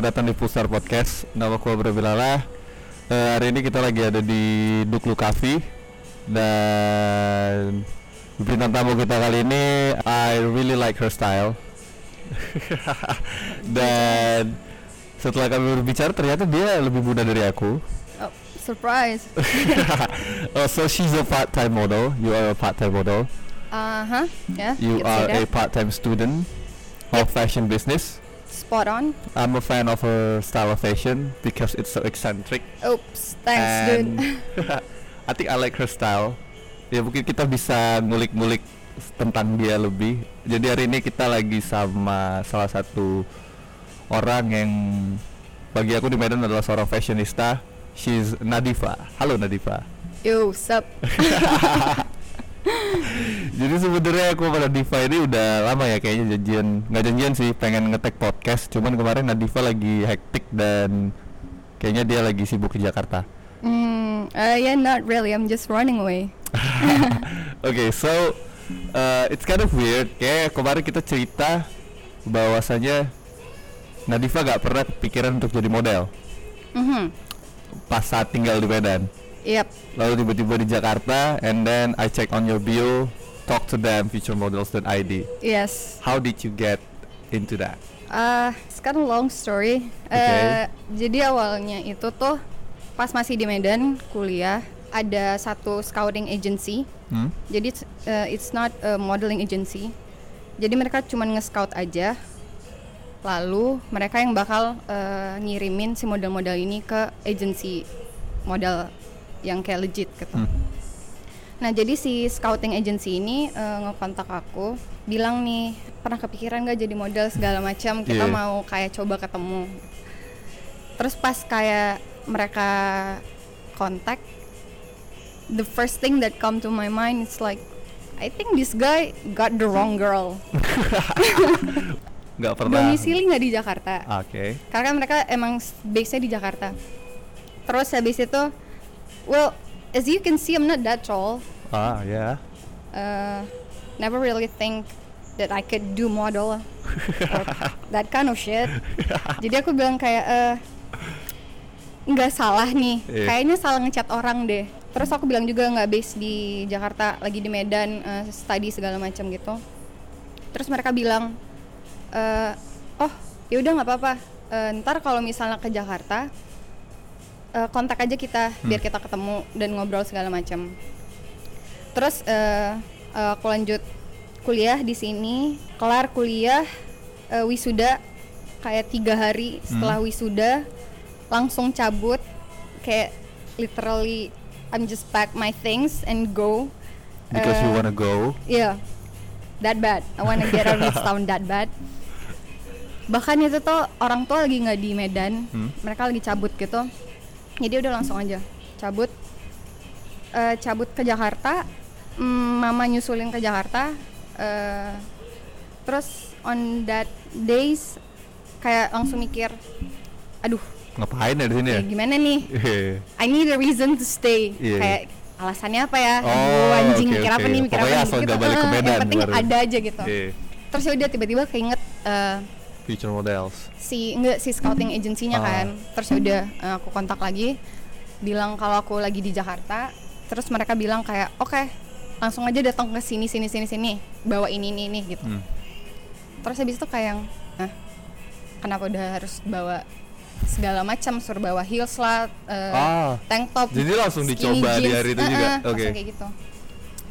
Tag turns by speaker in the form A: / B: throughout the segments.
A: Selamat datang di Pusar Podcast. Nama aku Abra Bilala. Eh, hari ini kita lagi ada di Duklu Cafe dan bintang tamu kita kali ini I really like her style. dan setelah kami berbicara ternyata dia lebih muda dari aku.
B: Oh, surprise.
A: oh, so she's a part-time model. You are a part-time model.
B: Uh huh. Yeah.
A: You are a part-time student of fashion business.
B: Spot on.
A: I'm a fan of her style of fashion because it's so eccentric.
B: Oops. Thanks, dude.
A: And I think I like her style. Ya mungkin kita bisa ngulik-ngulik tentang dia lebih. Jadi hari ini kita lagi sama salah satu orang yang bagi aku di Medan adalah seorang fashionista. She's Nadifa. Halo Nadifa.
B: Yo, sup?
A: Jadi sebenarnya aku sama Nadifa ini udah lama ya kayaknya janjian nggak janjian sih pengen ngetek podcast. Cuman kemarin Nadifa lagi hektik dan kayaknya dia lagi sibuk di Jakarta.
B: Mm, uh, yeah, not really. I'm just running away.
A: Oke, so uh, it's kind of weird. Kayak kemarin kita cerita bahwasanya Nadifa gak pernah kepikiran untuk jadi model
B: Mhm.
A: pas saat tinggal di Medan.
B: Yep.
A: Lalu tiba-tiba di Jakarta, and then I check on your bio, talk to them, future models dan ID.
B: Yes.
A: How did you get into that?
B: Uh, it's kind of long story. Uh, jadi awalnya itu tuh pas masih di Medan kuliah ada satu scouting agency.
A: Hmm?
B: Jadi it's, uh, it's not a modeling agency. Jadi mereka cuma nge-scout aja. Lalu mereka yang bakal uh, ngirimin si model-model ini ke agency model yang kayak legit gitu.
A: Hmm.
B: Nah jadi si scouting agency ini uh, ngekontak aku, bilang nih pernah kepikiran gak jadi model segala macam, kita
A: Iya.
B: mau kayak coba ketemu. Terus pas kayak mereka kontak, the first thing that come to my mind is like, I think this guy got the wrong girl.
A: Gak pernah.
B: Domisili nggak di Jakarta.
A: Oke.
B: Karena kan mereka emang base-nya di Jakarta. Terus habis itu, well, as you can see I'm not that tall.
A: Ah ya.
B: uh, never really think that I could do model or that kind of shit. Jadi aku bilang kayak eh nggak salah nih,
A: Iya.
B: kayaknya salah ngecat orang deh. Terus aku bilang juga nggak base di Jakarta, lagi di Medan, eh, study segala macam gitu. Terus mereka bilang, eh oh ya udah nggak apa-apa. Eh, ntar kalau misalnya ke Jakarta, eh, kontak aja kita biar kita ketemu dan ngobrol segala macam. Terus eh, eh, aku lanjut kuliah di sini, kelar kuliah eh, wisuda kayak tiga hari setelah wisuda langsung cabut kayak literally I'm just pack my things and go.
A: Because you
B: Eh,
A: wanna go.
B: Iya, that bad. I wanna get out of town that bad. Bahkan itu tuh orang tua lagi nggak di Medan,
A: Hmm.
B: mereka lagi cabut gitu. Jadi udah langsung aja cabut, Eh, cabut ke Jakarta. Mm, mama nyusulin ke Jakarta. eh, terus on that days kayak langsung mikir, aduh,
A: Ngapain ya di sini ya?
B: gimana nih? I need a reason to stay.
A: Iya.
B: Kayak alasannya apa ya?
A: Oh,
B: Aduh, anjing
A: oke,
B: mikir apa
A: oke.
B: nih? Mikir
A: Pokoknya
B: apa nih? Gitu.
A: nggak balik ke
B: Eh,
A: Medan
B: Yang penting
A: baru.
B: ada aja gitu.
A: Iya.
B: Terus ya udah tiba-tiba keinget eh,
A: Future models.
B: si enggak si scouting agensinya
A: Ah.
B: kan. Terus ya udah eh, aku kontak lagi, bilang kalau aku lagi di Jakarta. Terus mereka bilang kayak oke langsung aja datang ke sini sini sini sini bawa ini ini ini gitu.
A: Hmm.
B: Terus habis itu kayak yang, Hah? kenapa udah harus bawa segala macam suruh bawa heels lah, eh,
A: Ah.
B: tank top.
A: Jadi langsung dicoba di
B: jeans.
A: hari itu
B: Eh,
A: juga? Oke.
B: langsung kayak gitu.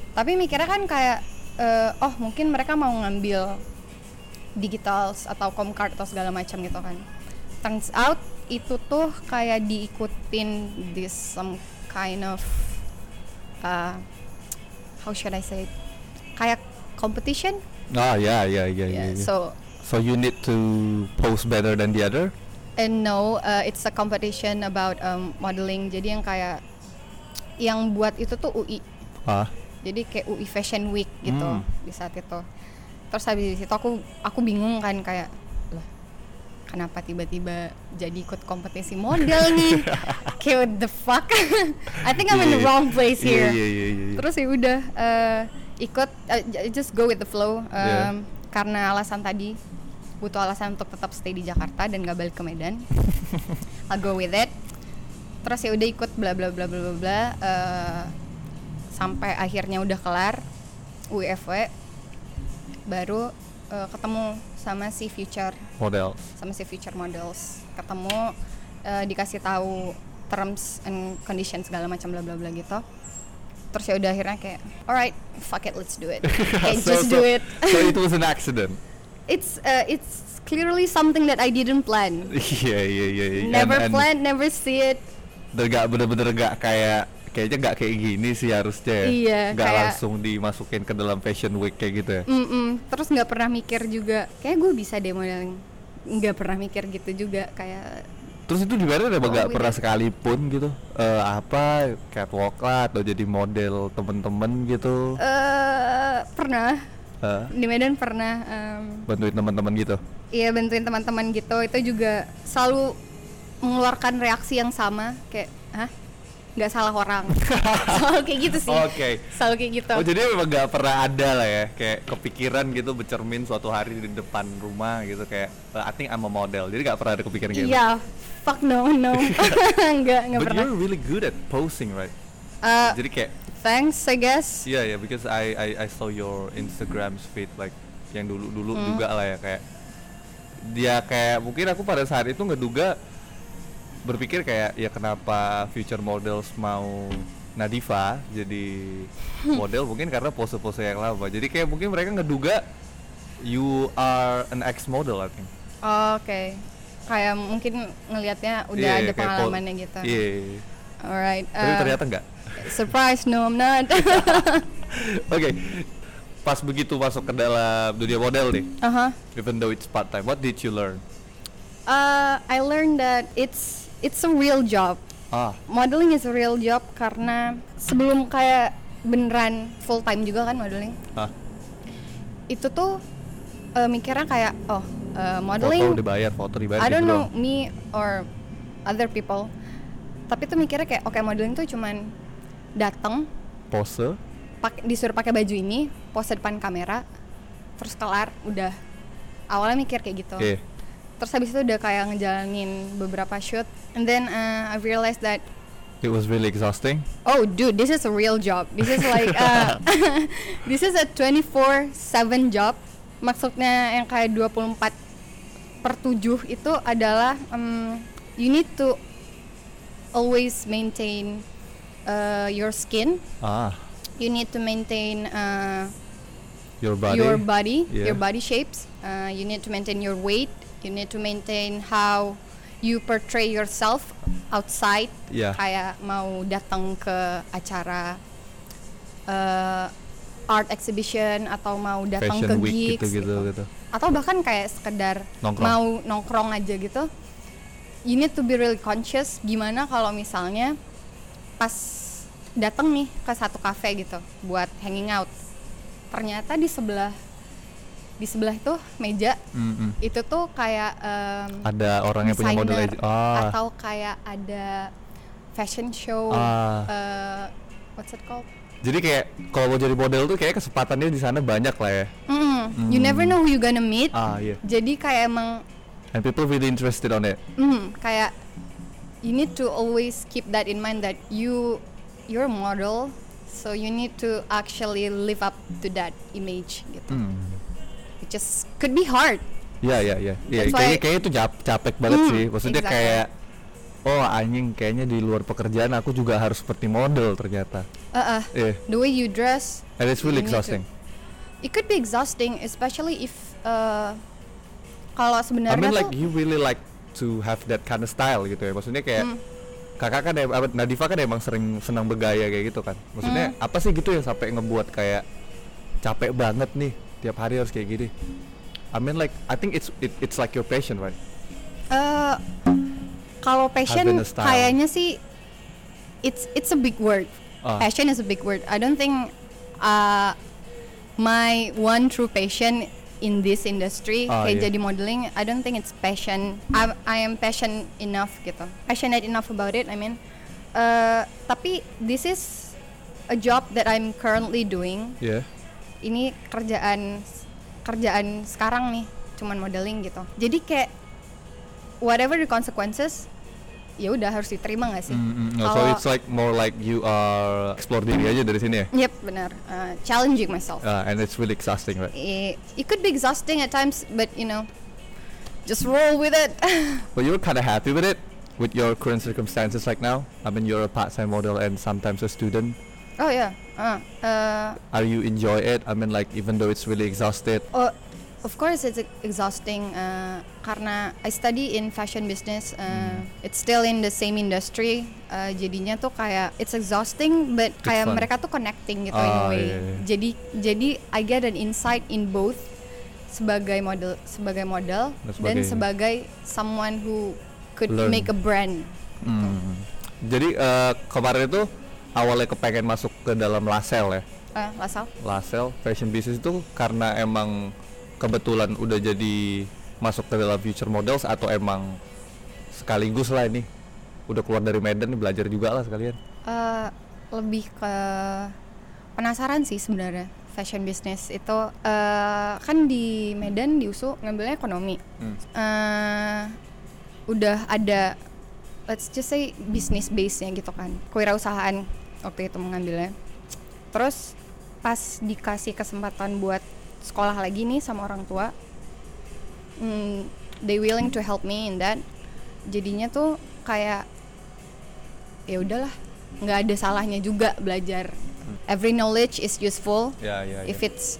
B: Tapi mikirnya kan kayak eh, oh mungkin mereka mau ngambil digitals atau comcard atau segala macam gitu kan. Turns out itu tuh kayak diikutin this some kind of uh, how should I say it? Kayak competition.
A: Ah ya ya ya ya. Ya.
B: So
A: So you need to post better than the other.
B: And no, uh, it's a competition about um, modeling. Jadi yang kayak yang buat itu tuh UI.
A: Ah.
B: Jadi kayak UI Fashion Week gitu
A: Hmm.
B: di saat itu. Terus habis itu aku aku bingung kan kayak loh kenapa tiba-tiba jadi ikut kompetisi model nih? kayak what the fuck? I think I'm in the
A: Iya, iya.
B: wrong place
A: Iya,
B: here.
A: iya, iya, iya, iya.
B: Terus ya udah eh, ikut j- just go with the flow um,
A: Yeah.
B: karena alasan tadi. butuh alasan untuk tetap stay di Jakarta dan gak balik ke Medan I'll go with it terus ya udah ikut bla bla bla bla bla bla eh, sampai akhirnya udah kelar UFW baru eh, ketemu sama si future
A: model.
B: sama si future models. Ketemu eh, dikasih tahu terms and conditions segala macam bla bla bla gitu. Terus ya udah akhirnya kayak alright fuck it let's do it. Kayak
A: So-
B: just
A: so-
B: do it.
A: so it was an accident?
B: It's uh, it's clearly something that I didn't plan.
A: Iya iya iya iya.
B: never
A: And- and
B: plan never see it.
A: Gak bener-bener gak kayak kayaknya gak kayak gini sih harusnya. Ya
B: Iya,
A: gak
B: kayak-
A: langsung dimasukin ke dalam fashion week kayak gitu ya?
B: Mm-mm. terus nggak pernah mikir juga. Kayak gue bisa deh modeling nggak pernah mikir gitu juga kayak
A: terus itu di mana
B: Oh, with
A: pernah sekalipun gitu? Eh, apa catwalk lah atau jadi model temen-temen gitu?
B: Eh pernah.
A: Eh,
B: di Medan pernah em,
A: bantuin teman-teman gitu?
B: Iya bantuin teman-teman gitu. Itu juga selalu mengeluarkan reaksi yang sama. Kayak hah nggak salah orang selalu kayak gitu sih
A: Oke.
B: selalu kayak gitu
A: Oh jadi memang gak pernah ada lah ya kayak kepikiran gitu bercermin suatu hari di depan rumah gitu kayak "Eh, I think I'm a model jadi gak pernah ada kepikiran kayak gitu.
B: iya fuck no no nggak nggak
A: But
B: pernah
A: you're really good at posing right?
B: Eh,
A: Jadi kayak
B: thanks I guess
A: Iya ya, because I, I I saw your Instagram feed like yang dulu dulu
B: Hmm.
A: juga lah ya kayak dia kayak mungkin aku pada saat itu ngeduga berpikir kayak ya kenapa future models mau Nadifa jadi model mungkin karena pose-pose yang lama. Jadi kayak mungkin mereka ngeduga you are an ex model I think.
B: oke kayak mungkin ngelihatnya udah
A: Iya,
B: ada
A: po-
B: pengalamannya gitu
A: Iya.
B: alright
A: Tapi
B: eh,
A: ternyata enggak.
B: surprise no I'm not
A: Oke. Pas begitu masuk ke dalam dunia model nih,
B: uh-huh.
A: even though it's part time, what did you learn?
B: Uh, I learned that it's it's a real job.
A: Ah,
B: Modeling is a real job karena sebelum kayak beneran full time juga kan modeling.
A: ah.
B: Itu tuh uh, mikirnya kayak oh uh,
A: Foto
B: modeling
A: dibayar, foto dibayar
B: I
A: gitu
B: don't know
A: doang.
B: me or other people. Tapi tuh mikirnya kayak oke modeling tuh cuman datang
A: Pose,
B: pakai disuruh pakai baju ini, pose depan kamera, terus kelar udah. Awalnya mikir kayak gitu.
A: Iya.
B: Terus habis itu udah kayak ngejalanin beberapa shoot and then uh, I realized that
A: It was really exhausting.
B: oh dude this is a real job. This is like uh, this is a 24/7 job. Maksudnya yang kayak 24 per 7 itu adalah um, you need to always maintain uh, your skin.
A: Ah,
B: You need to maintain uh,
A: your body.
B: your body,
A: Yeah.
B: your body shapes. Uh, you need to maintain your weight. You need to maintain how you portray yourself outside.
A: Yeah.
B: Kayak mau datang ke acara uh, art exhibition atau mau datang
A: Fashion
B: ke
A: week
B: gigs
A: gitu-gitu gitu.
B: atau bahkan kayak sekedar
A: Nongkrong.
B: mau nongkrong aja gitu. You need to be really conscious gimana kalau misalnya pas datang nih ke satu cafe gitu buat hanging out. Ternyata di sebelah di sebelah itu meja
A: Mm-mm.
B: itu tuh kayak em,
A: Ada orang yang punya model. Ah,
B: atau kayak ada fashion show
A: Ah.
B: eh, what's it called?
A: jadi kayak kalau mau jadi model tuh kayak kesempatannya di sana banyak lah ya.
B: Mm, You never know who you gonna meet.
A: Ah, iya.
B: Jadi kayak emang
A: And people really interested on it.
B: Hmm, kayak you need to always keep that in mind that you you're a model, so you need to actually live up to that image gitu.
A: Hmm.
B: Is could be hard.
A: Iya, iya, iya. Iya,
B: That's
A: kayaknya kayaknya itu cap- capek banget
B: Hmm,
A: sih. Maksudnya
B: exactly.
A: kayak oh anjing kayaknya di luar pekerjaan aku juga harus seperti model ternyata.
B: Uh, uh,
A: Iya.
B: the way you dress,
A: And it's really
B: need to-
A: exhausting.
B: it could be exhausting, especially if uh, kalau
A: I
B: sebenarnya
A: mean
B: tuh
A: like you really like to have that kind of style gitu ya. Maksudnya kayak
B: Hmm.
A: kakak kan Nadifa kan emang sering senang bergaya kayak gitu kan. Maksudnya
B: Hmm.
A: apa sih gitu yang sampai ngebuat kayak capek banget nih tiap hari harus kayak gini. I mean like I think it's it, it's like your passion right.
B: uh, kalau passion kayaknya sih it's it's a big word.
A: Ah.
B: Passion is a big word. I don't think uh, my one true passion in this industry
A: Ah,
B: kayak
A: iya.
B: jadi modeling. I don't think it's passion. I I am passion enough gitu. Passionate enough about it. I mean, uh, tapi this is a job that I'm currently doing.
A: Yeah.
B: Ini kerjaan kerjaan sekarang nih. cuman modeling gitu. Jadi kayak whatever the consequences ya udah harus diterima nggak sih?
A: Mm, mm. Oh, so it's like more like you are explore diri aja dari sini ya?
B: Yep benar. Uh, challenging myself.
A: Uh, and it's really exhausting right?
B: It, it could be exhausting at times but you know just roll with it.
A: But you're kind of happy with it with your current circumstances like now? I mean you're a part-time model and sometimes a student
B: oh ya uh, uh,
A: are you enjoy it I mean like even though it's really exhausted
B: Oh, of course it's ex- exhausting uh, karena I study in fashion business. Uh, It's still in the same industry. Uh, jadinya tuh kayak it's exhausting, but kayak
A: fun.
B: mereka tuh connecting gitu in a
A: Ah,
B: way.
A: iya, iya.
B: Jadi jadi I get an insight in both sebagai model sebagai model
A: Dan
B: dan
A: sebagai-
B: sebagai someone who could
A: Learn.
B: make a brand.
A: Hmm. Jadi eh, kemarin itu awalnya kepengen masuk ke dalam Lasel ya.
B: Uh, Lasal?
A: Lasel fashion business itu karena emang kebetulan udah jadi masuk ke dalam future models atau emang sekaligus lah ini udah keluar dari Medan nih belajar juga lah sekalian.
B: Eh, lebih ke penasaran sih sebenarnya fashion business itu eh, kan di Medan di USU ngambilnya ekonomi
A: Hmm.
B: Eh, udah ada let's just say business base nya gitu kan kewirausahaan waktu itu mengambilnya. Terus pas dikasih kesempatan buat sekolah lagi nih sama orang tua mm, they willing to help me in that. Jadinya tuh kayak ya udahlah nggak ada salahnya juga belajar. Every knowledge is useful.
A: Ya ya.
B: if it's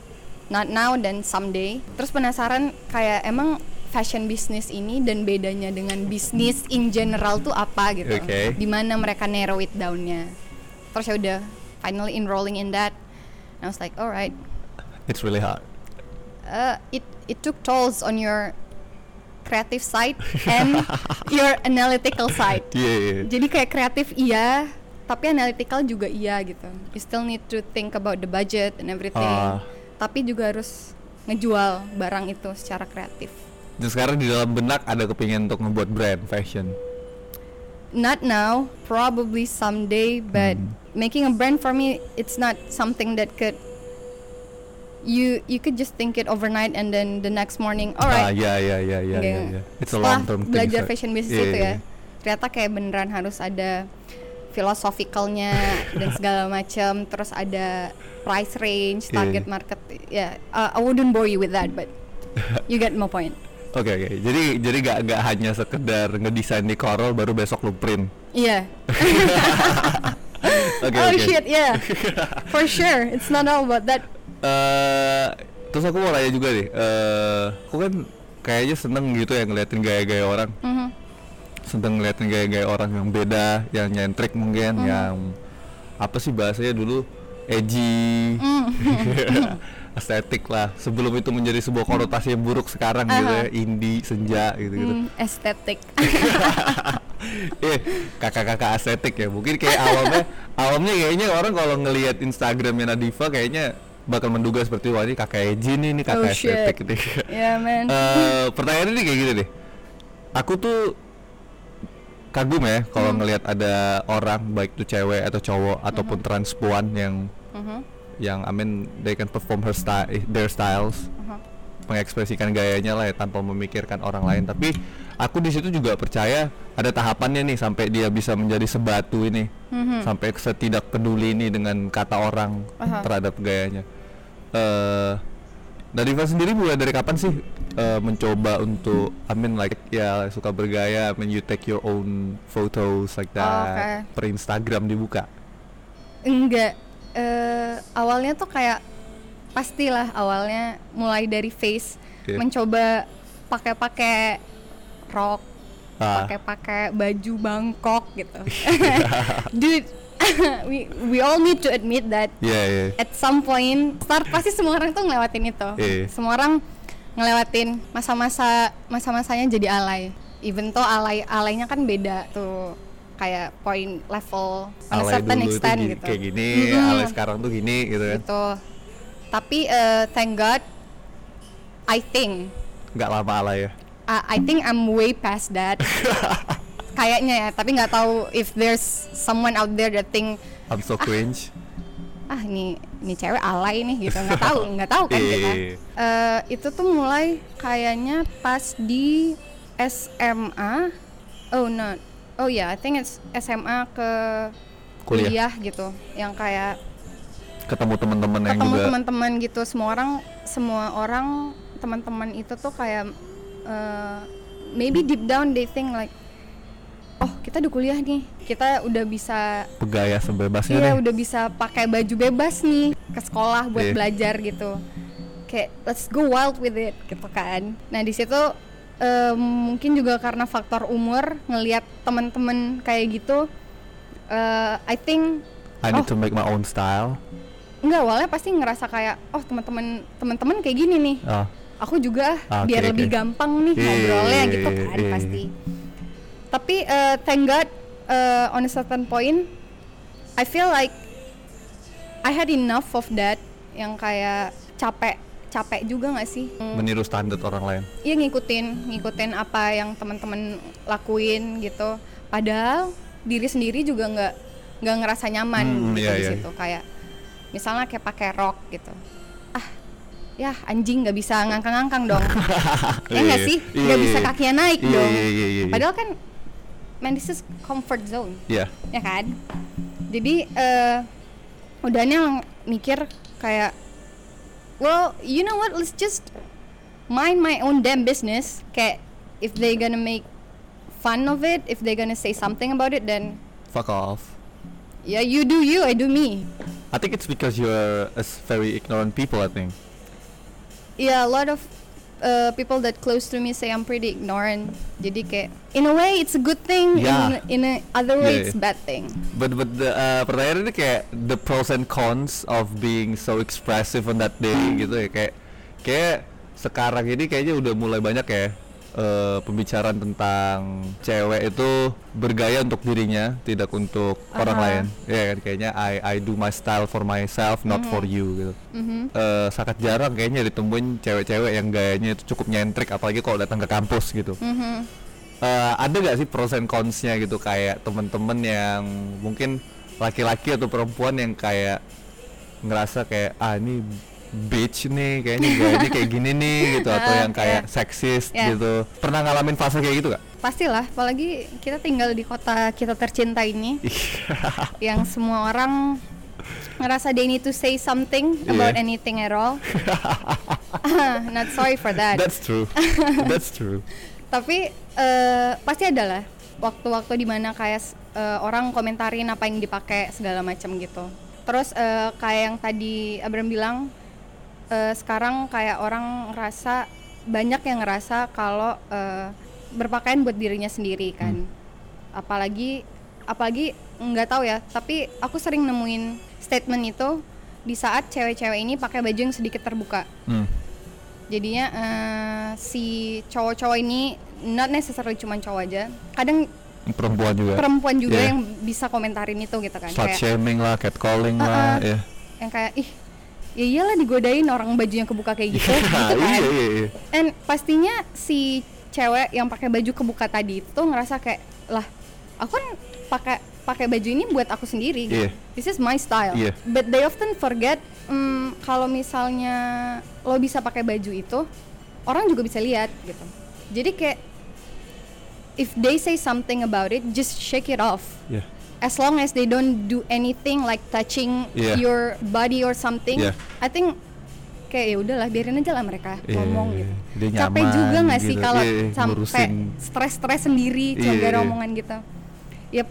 B: not now then someday. Terus penasaran kayak emang fashion business ini dan bedanya dengan bisnis in general tuh apa gitu
A: Oke.
B: di mana mereka narrow it downnya terus ya udah finally enrolling in that and I was like alright
A: It's really hard.
B: uh, it it took tolls on your creative side and your analytical side
A: Iya iya.
B: jadi kayak kreatif iya tapi analytical juga iya gitu you still need to think about the budget and everything
A: Ah.
B: tapi juga harus ngejual barang itu secara kreatif
A: Dan sekarang di dalam benak ada kepingin untuk ngebuat brand fashion.
B: not now probably someday but
A: Hmm.
B: making a brand for me it's not something that could you you could just think it overnight and then the next morning
A: Ah
B: alright
A: ya ya ya ya
B: Nggak-
A: ya. ya. It's a long term thing.
B: belajar fashion business
A: Iya,
B: itu
A: iya,
B: ya
A: iya.
B: ternyata kayak beneran harus ada filosofikalnya dan segala macam terus ada price range
A: Iya,
B: target
A: iya.
B: market ya uh, I wouldn't bore you with that but you get my point
A: Oke oke. Jadi jadi gak gak hanya sekedar ngedesain di Corel baru besok lu print.
B: iya
A: Oke
B: oh
A: oke.
B: shit yeah for sure it's not all about that
A: Eh, terus aku mau tanya juga nih. Eh, aku kan kayaknya seneng gitu ya ngeliatin gaya-gaya orang.
B: Mhm.
A: Seneng ngeliatin gaya-gaya orang yang beda, yang nyentrik mungkin,
B: Mhm.
A: yang apa sih bahasanya dulu edgy,
B: Mhm.
A: estetik lah. Sebelum itu menjadi sebuah konotasi yang buruk sekarang gitu ya, indie, senja gitu-gitu.
B: Hmm, estetik.
A: Eh kakak-kakak estetik ya. Mungkin kayak awalnya awalnya kayaknya orang kalau ngelihat Instagramnya Nadifa kayaknya bakal menduga seperti wah ini kakak Eji nih ini kakak
B: Oh, shit.
A: estetik. Nih
B: ya man.
A: Eh, pertanyaan ini kayak gini deh. Aku tuh kagum ya kalau
B: Hmm.
A: ngelihat ada orang baik itu cewek atau cowok ataupun transpuan yang
B: Mhm,
A: yang I mean they can perform her style their styles
B: mhm.
A: mengekspresikan gayanya lah ya tanpa memikirkan orang lain tapi aku di situ juga percaya ada tahapannya nih sampai dia bisa menjadi sebatu ini
B: Mhm.
A: sampai setidak peduli ini dengan kata orang
B: Aha.
A: terhadap gayanya eh Nadifa sendiri mulai dari kapan sih eh, mencoba untuk I mean like ya suka bergaya I mean you take your own photos like that
B: Oh, oke.
A: per Instagram dibuka
B: Enggak. Eh awalnya tuh kayak pastilah awalnya mulai dari face
A: Iya.
B: mencoba pakai-pakai rok,
A: Ah.
B: pakai-pakai baju Bangkok gitu. Dude, we we all need to admit that
A: Iya iya
B: at some point start pasti semua orang tuh ngelewatin itu.
A: Iya.
B: Semua orang ngelewatin masa-masa masa-masanya jadi alay. Even though alay alaynya kan beda tuh kayak point level on a certain extent gitu.
A: kayak gini
B: Mm-mm.
A: alay sekarang tuh gini gitu kan
B: gitu. Tapi eh, thank God I think
A: nggak lama alay ya
B: I, I think I'm way past that. Kayaknya ya, tapi nggak tahu if there's someone out there that think
A: I'm so cringe
B: ah ini ini cewek alay nih gitu nggak tahu nggak tahu kan
A: Iya,
B: kita. Eh, itu tuh mulai kayaknya pas di SMA oh no oh ya I think it's SMA ke
A: Kuliah.
B: kuliah gitu. Yang kayak
A: ketemu teman-teman yang
B: ketemu
A: juga.
B: teman-teman gitu. Semua orang semua orang teman-teman itu tuh kayak uh, maybe deep down they think like oh kita udah kuliah nih. Kita udah bisa
A: bergaya sebebasnya
B: iya
A: deh.
B: udah bisa pakai baju bebas nih ke sekolah buat
A: Iya.
B: belajar gitu. Kayak let's go wild with it gitu kan. Nah di situ eh, mungkin juga karena faktor umur ngelihat teman-teman kayak gitu eh, I think
A: I need
B: oh.
A: to make my own style
B: Enggak, awalnya pasti ngerasa kayak oh teman-teman teman-teman kayak gini nih.
A: Ah,
B: Aku juga
A: Ah,
B: biar
A: oke,
B: lebih gampang nih
A: Iya,
B: ngobrolnya
A: iya,
B: gitu
A: iya,
B: kan pasti. Tapi eh, thank God eh, on a certain point I feel like I had enough of that yang kayak capek capek juga nggak sih? Hmm,
A: meniru standar orang lain
B: Iya ngikutin ngikutin apa yang teman-teman lakuin gitu. Padahal diri sendiri juga nggak nggak ngerasa nyaman
A: Hmm,
B: gitu
A: iya,
B: di
A: iya.
B: situ kayak misalnya kayak pakai rok gitu. Ah, ya anjing nggak bisa ngangkang-ngangkang dong. ya nggak
A: Iya,
B: sih?
A: iya,
B: Nggak bisa kakinya naik dong. Padahal kan man this is comfort zone
A: Iya
B: ya kan jadi eh udahnya mikir kayak well you know what? Let's just mind my own damn business. Kayak if they're gonna make fun of it if they're gonna say something about it then
A: fuck off.
B: Yeah you do you I do me.
A: I think it's because you're a very ignorant people I think.
B: Yeah a lot of uh, people that close to me say I'm pretty ignorant. Jadi kayak in a way it's a good thing
A: Yeah.
B: in in a other way
A: Yeah,
B: it's
A: yeah.
B: bad thing.
A: But but the uh, pertanyaan ini kayak the pros and cons of being so expressive on that day gitu ya. Kayak kayak sekarang ini kayaknya udah mulai banyak ya uh, pembicaraan tentang cewek itu bergaya untuk dirinya tidak untuk orang
B: Aha.
A: lain ya kan kayaknya I I do my style for myself not for you gitu
B: Mhm.
A: Eh, sangat jarang kayaknya ditemuin cewek-cewek yang gayanya itu cukup nyentrik apalagi kalau datang ke kampus gitu
B: Mhm.
A: Eh, ada gak sih pros and cons-nya gitu kayak temen-temen yang mungkin laki-laki atau perempuan yang kayak ngerasa kayak ah ini bitch nih kayaknya gayanya kayak gini nih gitu atau
B: Ah,
A: yang kayak
B: iya.
A: seksis
B: Iya.
A: gitu pernah ngalamin fase kayak gitu gak?
B: Pastilah, apalagi kita tinggal di kota kita tercinta ini, yang semua orang ngerasa they need to say something
A: Iya.
B: about anything at all. Not sorry for that.
A: That's true That's true
B: Tapi eh, pasti ada lah waktu-waktu di mana kayak eh, orang komentarin apa yang dipakai segala macam gitu. Terus eh, kayak yang tadi Abram bilang, eh, sekarang kayak orang ngerasa banyak yang ngerasa kalau eh, berpakaian buat dirinya sendiri kan. Apalagi apalagi nggak tahu ya, tapi aku sering nemuin statement itu di saat cewek-cewek ini pakai baju yang sedikit terbuka
A: Hmm.
B: jadinya eh, si cowok-cowok ini not necessarily cuma cowok aja kadang
A: perempuan juga
B: perempuan juga
A: Iya.
B: yang bisa komentarin itu gitu kan
A: slut
B: kayak
A: shaming lah catcalling
B: Uh-uh.
A: lah ya
B: yang kayak ih ya iyalah digodain orang bajunya kebuka kayak gitu gitu kan
A: iya iya iya
B: and pastinya si cewek yang pakai baju kebuka tadi itu ngerasa kayak lah aku kan pakai pakai baju ini buat aku sendiri gitu.
A: Iya.
B: this is my style
A: Iya.
B: but they often forget mm, kalau misalnya lo bisa pakai baju itu orang juga bisa lihat gitu jadi kayak if they say something about it just shake it off
A: Iya.
B: As long as they don't do anything like touching
A: Iya.
B: your body or something
A: Iya.
B: I think kayak ya udahlah biarin aja lah mereka
A: Iya,
B: ngomong gitu
A: dia
B: capek
A: nyaman
B: juga nggak sih
A: gitu.
B: kalau
A: Iya,
B: sampai stres-stres sendiri cuma
A: Iya,
B: gara
A: iya.
B: omongan gitu yep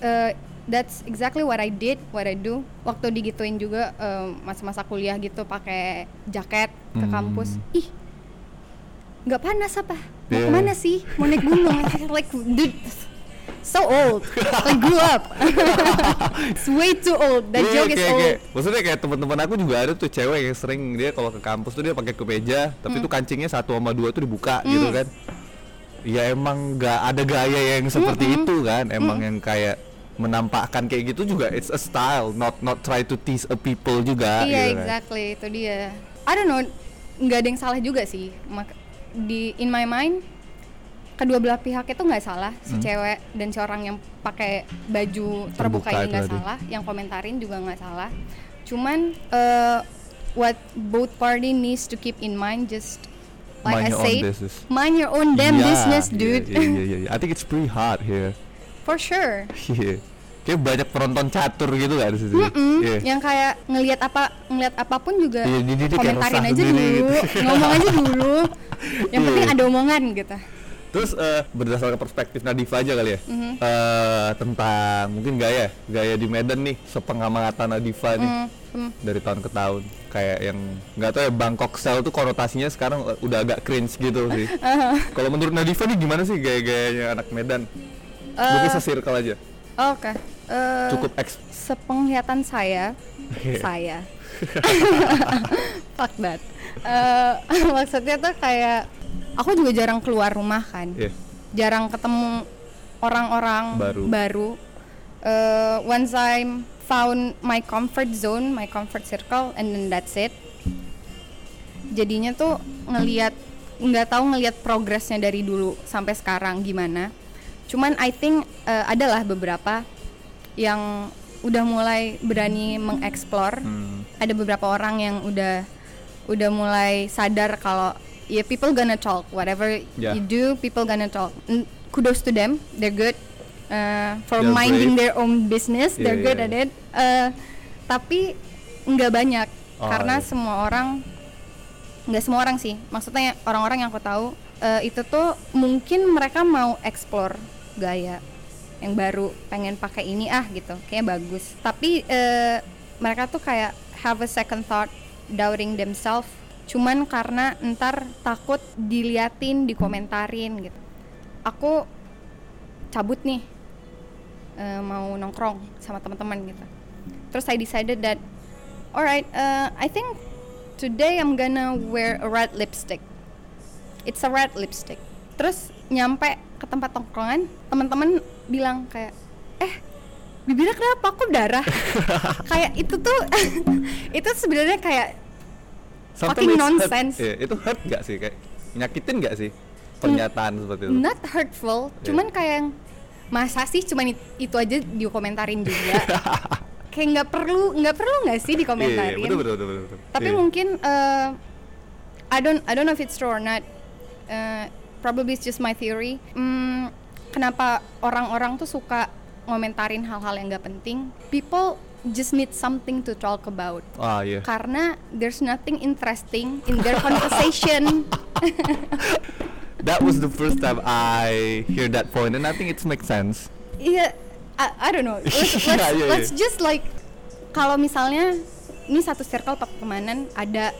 B: uh, that's exactly what I did what I do waktu digituin juga um, masa-masa kuliah gitu pakai jaket ke
A: Hmm.
B: kampus ih nggak panas apa mau
A: Iya.
B: ke mana sih mau naik gunung like dude so old like grew up it's way too old that
A: Iya,
B: joke is
A: kayak,
B: old
A: kayak- maksudnya kayak teman-teman aku juga ada tuh cewek yang sering dia kalau ke kampus tuh dia pakai kemeja tapi
B: Hmm.
A: tuh kancingnya satu sama dua tuh dibuka gitu kan ya emang nggak ada gaya yang seperti
B: Mm-mm.
A: itu kan emang yang kayak menampakkan kayak gitu juga it's a style not not try to tease a people juga
B: Iya
A: gitu kan.
B: exactly itu dia. I don't know, nggak ada yang salah juga sih. Di in my mind kedua belah pihak itu nggak salah si
A: Hmm.
B: cewek dan si orang yang pakai baju terbuka,
A: Terbuka
B: ini
A: itu
B: nggak salah, yang komentarin juga nggak salah. Cuman uh, what both party needs to keep in mind just like
A: Mind
B: I
A: business.
B: mind your own damn
A: Yeah,
B: business,
A: yeah,
B: dude.
A: Yeah, yeah, yeah, yeah. I think it's pretty hard here.
B: For sure.
A: Iya. Kayak banyak penonton catur gitu kan di situ.
B: Mm-mm,
A: Iya.
B: Yang kayak ngelihat apa ngelihat apa pun juga
A: Iya, jadi kayak
B: komentarin aja dulu,
A: gitu.
B: ngomong aja dulu. Yang
A: Iya.
B: penting ada omongan gitu.
A: Terus eh, berdasarkan perspektif Nadifa aja kali ya
B: Mhm.
A: eh, tentang mungkin gaya gaya di Medan nih sepengamatan Nadifa nih
B: Mm, mm.
A: dari tahun ke tahun kayak yang nggak tahu ya Bangkok Style tuh konotasinya sekarang eh, udah agak cringe gitu sih. Kalau menurut Nadifa nih gimana sih gaya-gayanya anak Medan?
B: Eh,
A: Mungkin sesirkel aja.
B: Oke. Eh,
A: Cukup eks.
B: sepenglihatan saya, saya. Fuck that. Eh, maksudnya tuh kayak aku juga jarang keluar rumah kan.
A: Iya.
B: Jarang ketemu orang-orang
A: Baru.
B: baru. Eh, once I found my comfort zone, my comfort circle and then that's it. Jadinya tuh ngelihat nggak tahu ngelihat progresnya dari dulu sampai sekarang gimana. Cuman I think eh, adalah beberapa yang udah mulai berani mengeksplor
A: Hmm.
B: ada beberapa orang yang udah udah mulai sadar kalau ya people gonna talk. Whatever
A: Yeah.
B: you do people gonna talk. Kudos to them. They're good uh, for
A: They're
B: minding
A: brave.
B: their own business. They're
A: Yeah,
B: good
A: yeah.
B: at it. Uh, tapi nggak banyak
A: Oh,
B: karena
A: iya.
B: semua orang nggak semua orang sih. Maksudnya orang-orang yang aku tahu uh, itu tuh mungkin mereka mau explore gaya yang baru pengen pakai ini ah gitu. Kayaknya bagus. Tapi eh, mereka tuh kayak have a second thought doubting themselves cuman karena ntar takut diliatin dikomentarin gitu. Aku cabut nih eh, mau nongkrong sama teman-teman gitu. Terus I decided that alright uh, I think today I'm gonna wear a red lipstick. It's a red lipstick. Terus nyampe ke tempat tongkrongan teman-teman bilang kayak eh bibirnya kenapa? Kok darah? Kayak itu tuh itu sebenarnya kayak
A: Sometimes
B: Fucking
A: it's hurt.
B: nonsense.
A: Iya, itu hurt gak sih kayak nyakitin gak sih pernyataan seperti itu?
B: not hurtful
A: Iya.
B: cuman kayak yang, masa sih cuman it- itu aja dikomentarin juga kayak nggak perlu nggak perlu nggak sih
A: Iya, iya,
B: dikomentarin
A: betul betul betul betul.
B: tapi
A: Iya.
B: mungkin uh, I don't I don't know if it's true or not Uh, probably it's just my theory Hmm, kenapa orang-orang tuh suka ngomentarin hal-hal yang nggak penting people just need something to talk about
A: Ah iya.
B: karena there's nothing interesting in their conversation
A: That was the first time I hear that point and I think it makes sense.
B: Iya, I, I don't know. Let's, let's,
A: Iya, iya,
B: let's
A: iya.
B: just like kalau misalnya ini satu circle pertemanan ada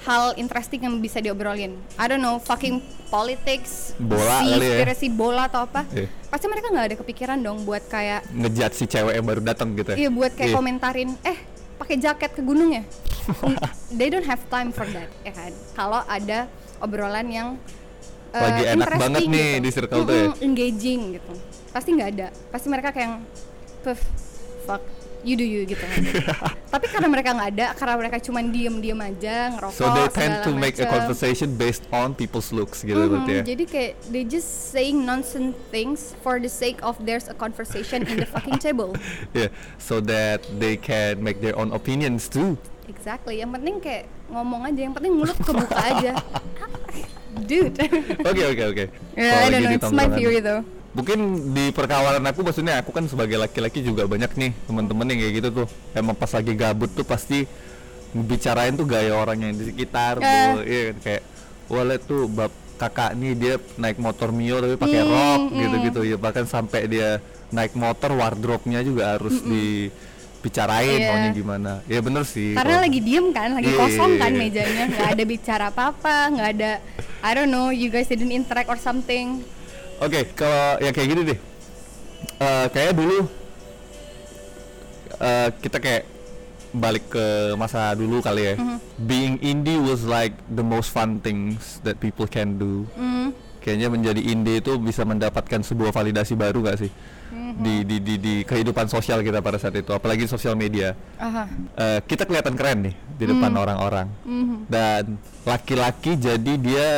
B: hal interesting yang bisa diobrolin. I don't know, fucking politics,
A: Bola
B: si
A: kali ya.
B: bola atau apa.
A: Iya.
B: Pasti mereka nggak ada kepikiran dong buat kayak
A: Ngejat si cewek yang baru datang gitu.
B: iya buat kayak
A: Iya.
B: komentarin, eh pakai jaket ke gunung ya. They don't have time for that, ya kan? Kalau ada obrolan yang uh,
A: Lagi enak banget nih
B: gitu.
A: di circle tuh ya.
B: Engaging gitu. Pasti nggak ada. Pasti mereka kayak yang, puff, fuck, you do you gitu. Tapi karena mereka nggak ada, karena mereka cuman diem-diem aja ngerokok.
A: So they tend to make a
B: macem.
A: conversation based on people's looks gitu
B: Mhm,
A: berarti ya.
B: Jadi kayak they just saying nonsense things for the sake of there's a conversation in the fucking table.
A: Yeah, so that they can make their own opinions too.
B: Exactly. Yang penting kayak ngomong aja, yang penting mulut kebuka aja. Dude.
A: Oke oke oke.
B: Yeah, I don't know. It's my theory though.
A: Mungkin di perkawalan aku maksudnya aku kan sebagai laki-laki juga banyak nih teman-teman yang kayak gitu tuh. Emang pas lagi gabut tuh pasti bicarain tuh gaya orang yang di sekitar
B: Eh.
A: tuh. Iya kan kayak liat tuh bab kakak nih dia naik motor Mio tapi pakai
B: Hmm,
A: rok
B: hmm.
A: gitu-gitu ya bahkan sampai dia naik motor wardrobe-nya juga harus dibicarain
B: Iya.
A: maunya gimana. Ya bener sih.
B: Karena
A: kalau-
B: lagi diem kan, lagi
A: Iya,
B: kosong
A: iya,
B: kan
A: iya.
B: mejanya, nggak ada bicara apa-apa, nggak ada, I don't know, you guys didn't interact or something.
A: Oke, kalau ya kayak gini deh. Eh kayak dulu eh kita kayak balik ke masa dulu kali ya.
B: Mhm.
A: Being indie was like the most fun things that people can do.
B: Hmm,
A: Kayaknya menjadi indie itu bisa mendapatkan sebuah validasi baru gak sih
B: mhm.
A: di, di di di kehidupan sosial kita pada saat itu, apalagi sosial media.
B: aha,
A: Eh kita kelihatan keren nih di depan
B: Hmm.
A: orang-orang.
B: mhm.
A: Dan laki-laki jadi dia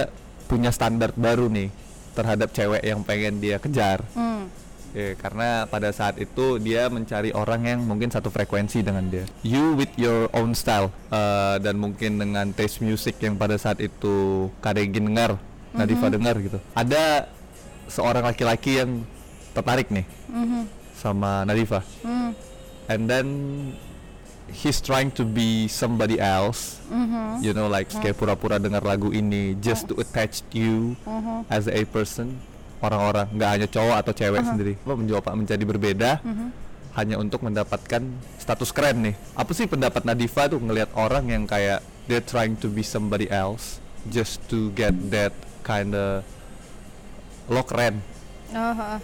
A: punya standar baru nih terhadap cewek yang pengen dia kejar
B: Hmm.
A: Ya, karena pada saat itu dia mencari orang yang mungkin satu frekuensi dengan dia. You with your own style uh, dan mungkin dengan taste music yang pada saat itu Kadegin dengar, Nadifa dengar gitu. Ada seorang laki-laki yang tertarik nih
B: Mhm.
A: sama Nadifa.
B: Hmm.
A: And then he's trying to be somebody else.
B: Mhm.
A: You know like kayak pura-pura dengar lagu ini just to attach you
B: Mhm.
A: as a person orang-orang nggak hanya cowok atau cewek
B: Uh-huh.
A: sendiri apa mencoba menjadi berbeda
B: Mhm.
A: hanya untuk mendapatkan status keren nih apa sih pendapat Nadifa tuh ngelihat orang yang kayak they're trying to be somebody else just to get that kinda lo keren
B: hmm.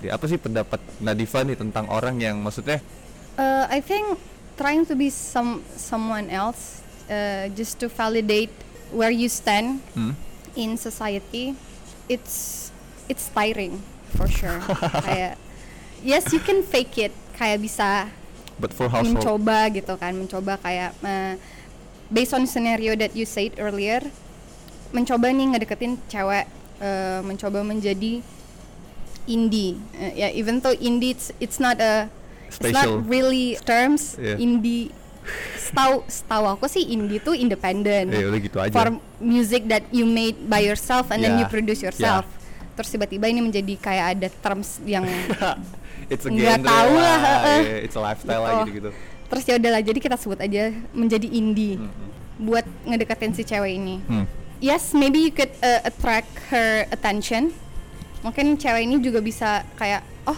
A: Di- apa sih pendapat Nadifa nih tentang orang yang maksudnya
B: Uh, I think trying to be some someone else uh, just to validate where you stand
A: hmm,
B: in society, it's it's tiring for sure. kayak yes you can fake it, kayak bisa
A: but for household
B: mencoba gitu kan, mencoba kayak uh, based on scenario that you said earlier, mencoba nih ngedeketin cewek, uh, mencoba menjadi indie. Uh, ya even though indie it's, it's not a it's
A: Special.
B: not really terms
A: Yeah.
B: indie. Setahu setahu aku sih indie tuh independent
A: ya udah gitu aja
B: for music that you made by yourself and then you
A: Yeah.
B: produce yourself. Terus tiba-tiba ini menjadi kayak ada terms yang
A: it's a
B: Nggak tahu lah,
A: yeah, it's a lifestyle lah
B: Oh.
A: gitu-gitu
B: terus ya udahlah jadi kita sebut aja menjadi indie
A: Hmm, hmm.
B: buat ngedeketin si cewek ini.
A: Hmm.
B: Yes, maybe you could uh, attract her attention. Mungkin cewek ini juga bisa kayak oh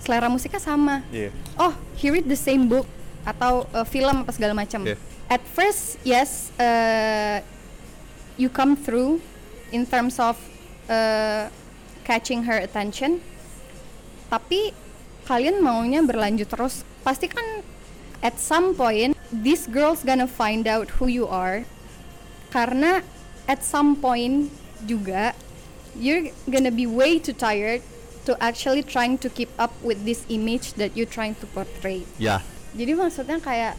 B: selera musiknya sama.
A: Iya.
B: Oh, he read the same book atau uh, film apa segala macam.
A: Yeah.
B: At first, yes, uh, you come through in terms of uh, catching her attention. Tapi kalian maunya berlanjut terus. Pasti kan at some point this girl's gonna find out who you are. Karena at some point juga you're gonna be way too tired to actually trying to keep up with this image that you're trying to portray.
A: ya
B: Jadi maksudnya kayak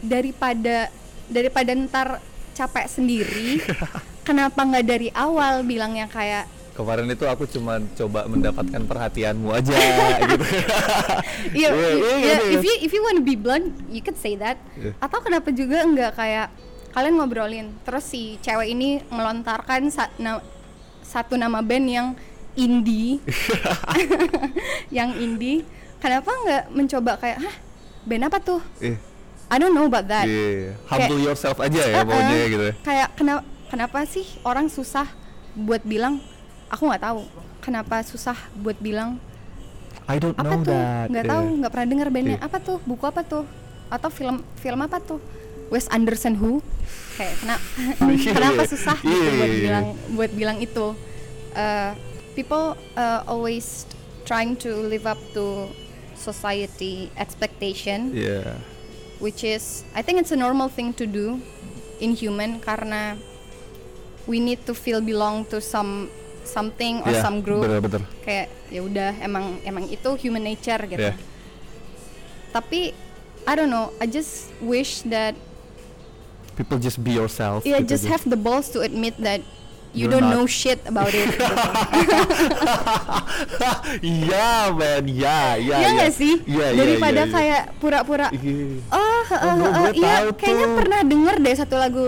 B: daripada daripada ntar capek sendiri, kenapa nggak dari awal bilangnya kayak
A: kemarin itu aku cuma coba mendapatkan perhatianmu aja gitu
B: Iya,
A: Iya,
B: iya,
A: iya,
B: iya, if you if you want to be blunt, you could say that.
A: Iya.
B: Atau kenapa juga nggak kayak kalian ngobrolin, terus si cewek ini melontarkan sa- na- satu nama band yang indie, yang indie. Kenapa nggak mencoba kayak, hah, band apa tuh?
A: eh
B: I don't know about that.
A: iya. humble yourself aja ya
B: Uh-uh.
A: maunya gitu ya
B: Kayak kenapa kenapa sih orang susah buat bilang aku nggak tahu. Kenapa susah buat bilang
A: I don't
B: apa
A: know
B: tuh
A: that
B: nggak
A: Iya.
B: tahu nggak pernah dengar bandnya
A: Iya.
B: apa tuh buku apa tuh atau film film apa tuh Wes Anderson Who kayak kenapa
A: Iya,
B: kenapa
A: iya.
B: susah
A: Iya,
B: gitu
A: iya,
B: buat
A: iya.
B: bilang buat bilang itu Uh, people uh, always trying to live up to society expectation
A: Iya.
B: which is I think it's a normal thing to do in human karena we need to feel belong to some something or
A: Iya,
B: some group
A: bener-bener
B: kayak ya udah emang emang itu human nature gitu
A: Iya.
B: tapi I don't know I just wish that
A: people just be yourself
B: yeah
A: gitu
B: just
A: aja.
B: have the balls to admit that you
A: You're
B: don't
A: not.
B: know shit about it gitu.
A: iya man. Iya iya
B: Iya nggak sih?
A: Iya
B: daripada
A: iya, iya.
B: kayak pura-pura oh,
A: gua-
B: heeh,
A: gua
B: iya kayaknya
A: tuh."
B: pernah denger deh satu lagu.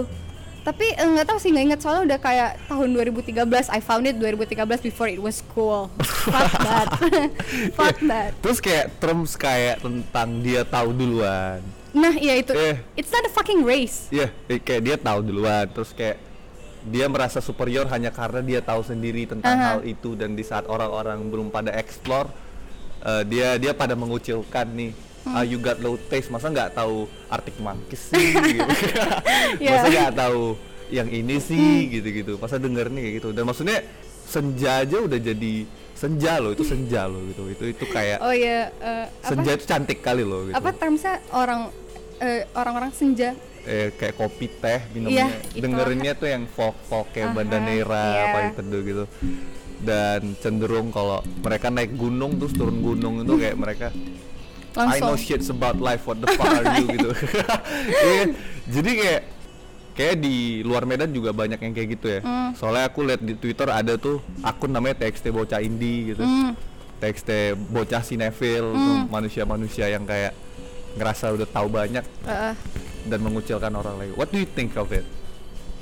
B: Tapi eh, nggak tahu sih nggak inget soalnya udah kayak tahun 2013 I found it 2013 before it was cool. Fuck that. Fuck that.
A: Terus kayak terms kayak tentang dia tahu duluan.
B: Nah iya itu.
A: Eh.
B: it's not a fucking race.
A: Iya, eh, kayak dia tahu duluan, terus kayak dia merasa superior hanya karena dia tahu sendiri tentang
B: Aha.
A: hal itu dan di saat orang-orang belum pada explore, eh, dia dia pada mengucilkan nih,
B: Hmm.
A: "Ah, you got low taste, masa nggak tahu Arctic Monkeys sih, gitu.
B: Iya.
A: masa nggak tahu yang ini sih, gitu-gitu, masa denger nih kayak gitu, dan maksudnya senja aja udah jadi senja loh, itu senja loh gitu, itu itu kayak
B: oh iya eh, apa
A: senja itu cantik kali loh gitu.
B: apa termsnya orang eh, orang-orang senja
A: eh kayak kopi teh minumnya
B: itu.
A: dengerinnya tuh yang folk folk kayak
B: Aha,
A: bandanera
B: iya.
A: apa itu teduh gitu dan cenderung kalau mereka naik gunung terus turun gunung itu kayak mereka I know
B: langsung
A: shit about life what the fuck are you gitu Iya, jadi kayak kayak di luar Medan juga banyak yang kayak gitu ya
B: Hmm.
A: soalnya aku lihat di Twitter ada tuh akun namanya TXT bocah indie gitu
B: Hmm.
A: TXT bocah si Neville
B: Hmm.
A: manusia-manusia yang kayak ngerasa udah tahu banyak
B: Eh,
A: dan mengucilkan orang lain. What do you think of it?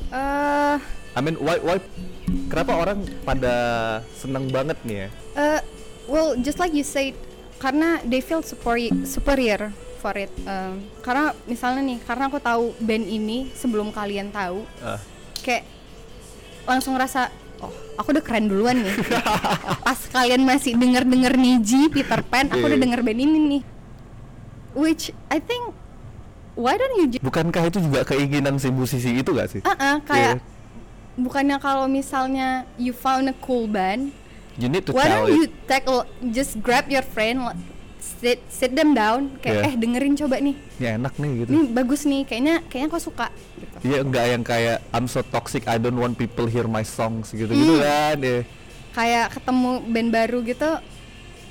B: eh,
A: I mean, why, why, kenapa orang pada seneng banget nih ya?
B: eh, well, just like you said, karena they feel superior, superior for it. Um, karena misalnya nih, karena aku tahu band ini sebelum kalian tahu,
A: Ah.
B: kayak langsung ngerasa, oh, aku udah keren duluan nih. Pas kalian masih denger-denger Niji, Peter Pan, aku udah
A: Iya.
B: denger band ini nih. Which I think, why don't you
A: Bukankah itu juga keinginan si musisi itu gak sih?
B: Uh-uh, kayak
A: Iya.
B: bukannya kalau misalnya you found a cool band,
A: You need to
B: why
A: tell
B: don't you
A: it.
B: tackle just grab your friend, sit sit them down, kayak
A: Yeah.
B: eh dengerin coba nih,
A: Ini enak nih gitu.
B: ini bagus nih, kayaknya kayaknya kau suka. Gitu.
A: Iya enggak yang kayak I'm so toxic I don't want people hear my songs gitu gitu
B: Hmm.
A: kan ya.
B: Kayak ketemu band baru gitu,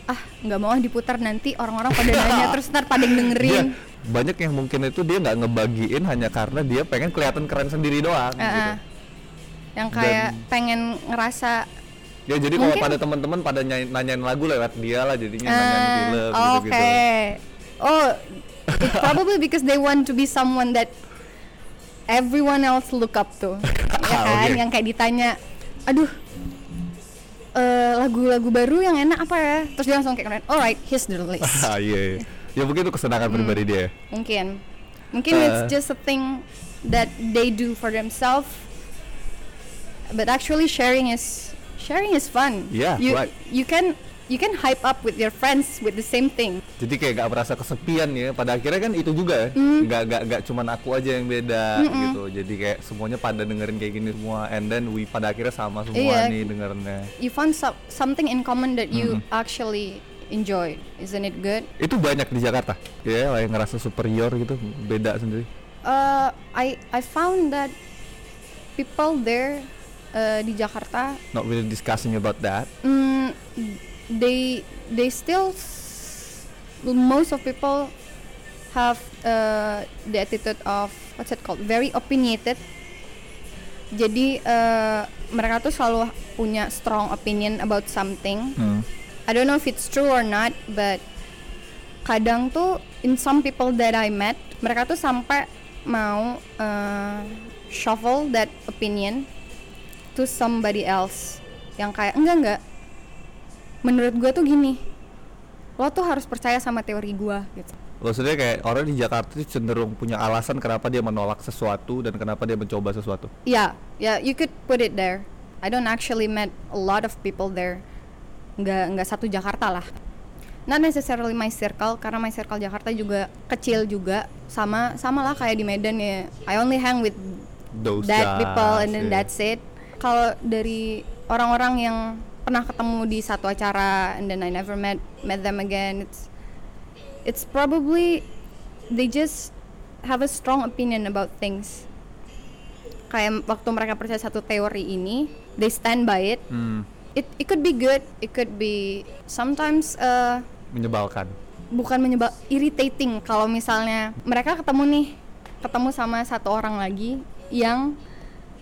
B: ah nggak mau diputar nanti orang-orang pada nanya terus ntar pada dengerin.
A: Banyak yang mungkin itu dia nggak ngebagiin hanya karena dia pengen kelihatan keren sendiri doang gitu.
B: Uh-uh. Yang kayak pengen ngerasa
A: Ya jadi kalau
B: Mungkin-
A: pada teman-teman pada nyanyi- nanyain lagu lewat dia lah jadinya
B: Ah,
A: nanyain film
B: Oke.
A: gitu-gitu.
B: Oh, it's probably because they want to be someone that everyone else look up to. ya kan?
A: Oke.
B: Yang kayak ditanya, aduh, eh, lagu-lagu baru yang enak apa ya? Terus dia langsung kayak, alright, here's the list.
A: Ah iya, iya. Ya mungkin itu kesenangan
B: Hmm.
A: pribadi dia.
B: Mungkin, mungkin
A: Eh.
B: it's just a thing that they do for themselves. But actually, sharing is sharing is fun.
A: Yeah,
B: you
A: right.
B: you can you can hype up with your friends with the same thing.
A: Jadi kayak gak merasa kesepian ya. Pada akhirnya kan itu juga ya.
B: Hmm.
A: Nggak nggak nggak cuman aku aja yang beda gitu. Jadi kayak semuanya pada dengerin kayak gini semua. And then we pada akhirnya sama semua
B: Iya.
A: nih dengerinnya.
B: you found some, something in common that you actually enjoy isn't it good
A: Itu banyak di Jakarta. Ya, lah yang ngerasa superior gitu, beda sendiri.
B: uh, I I found that people there uh, di Jakarta
A: Not really discussing about that.
B: mm, they they still most of people have uh, the attitude of what's it called very opinionated jadi uh, mereka tuh selalu punya strong opinion about something
A: Hmm.
B: I don't know if it's true or not, but kadang tuh in some people that I met, mereka tuh sampai mau uh, shuffle that opinion to somebody else yang kayak enggak enggak. Menurut gua tuh gini, lo tuh harus percaya sama teori gua gitu.
A: Maksudnya kayak orang di Jakarta itu cenderung punya alasan kenapa dia menolak sesuatu dan kenapa dia mencoba sesuatu.
B: Ya, ya, you could put it there. I don't actually met a lot of people there. Nggak nggak satu Jakarta lah. Not necessarily my circle karena my circle Jakarta juga kecil juga sama sama lah kayak di Medan ya. I only hang with
A: Those
B: that people
A: guys,
B: and then
A: yeah.
B: that's it. Kalau dari orang-orang yang pernah ketemu di satu acara and then I never met met them again, it's it's probably they just have a strong opinion about things. Kayak waktu mereka percaya satu teori ini, they stand by it.
A: Hmm,
B: It it could be good, it could be sometimes uh,
A: menyebalkan.
B: bukan menyebab irritating kalau misalnya mereka ketemu nih ketemu sama satu orang lagi yang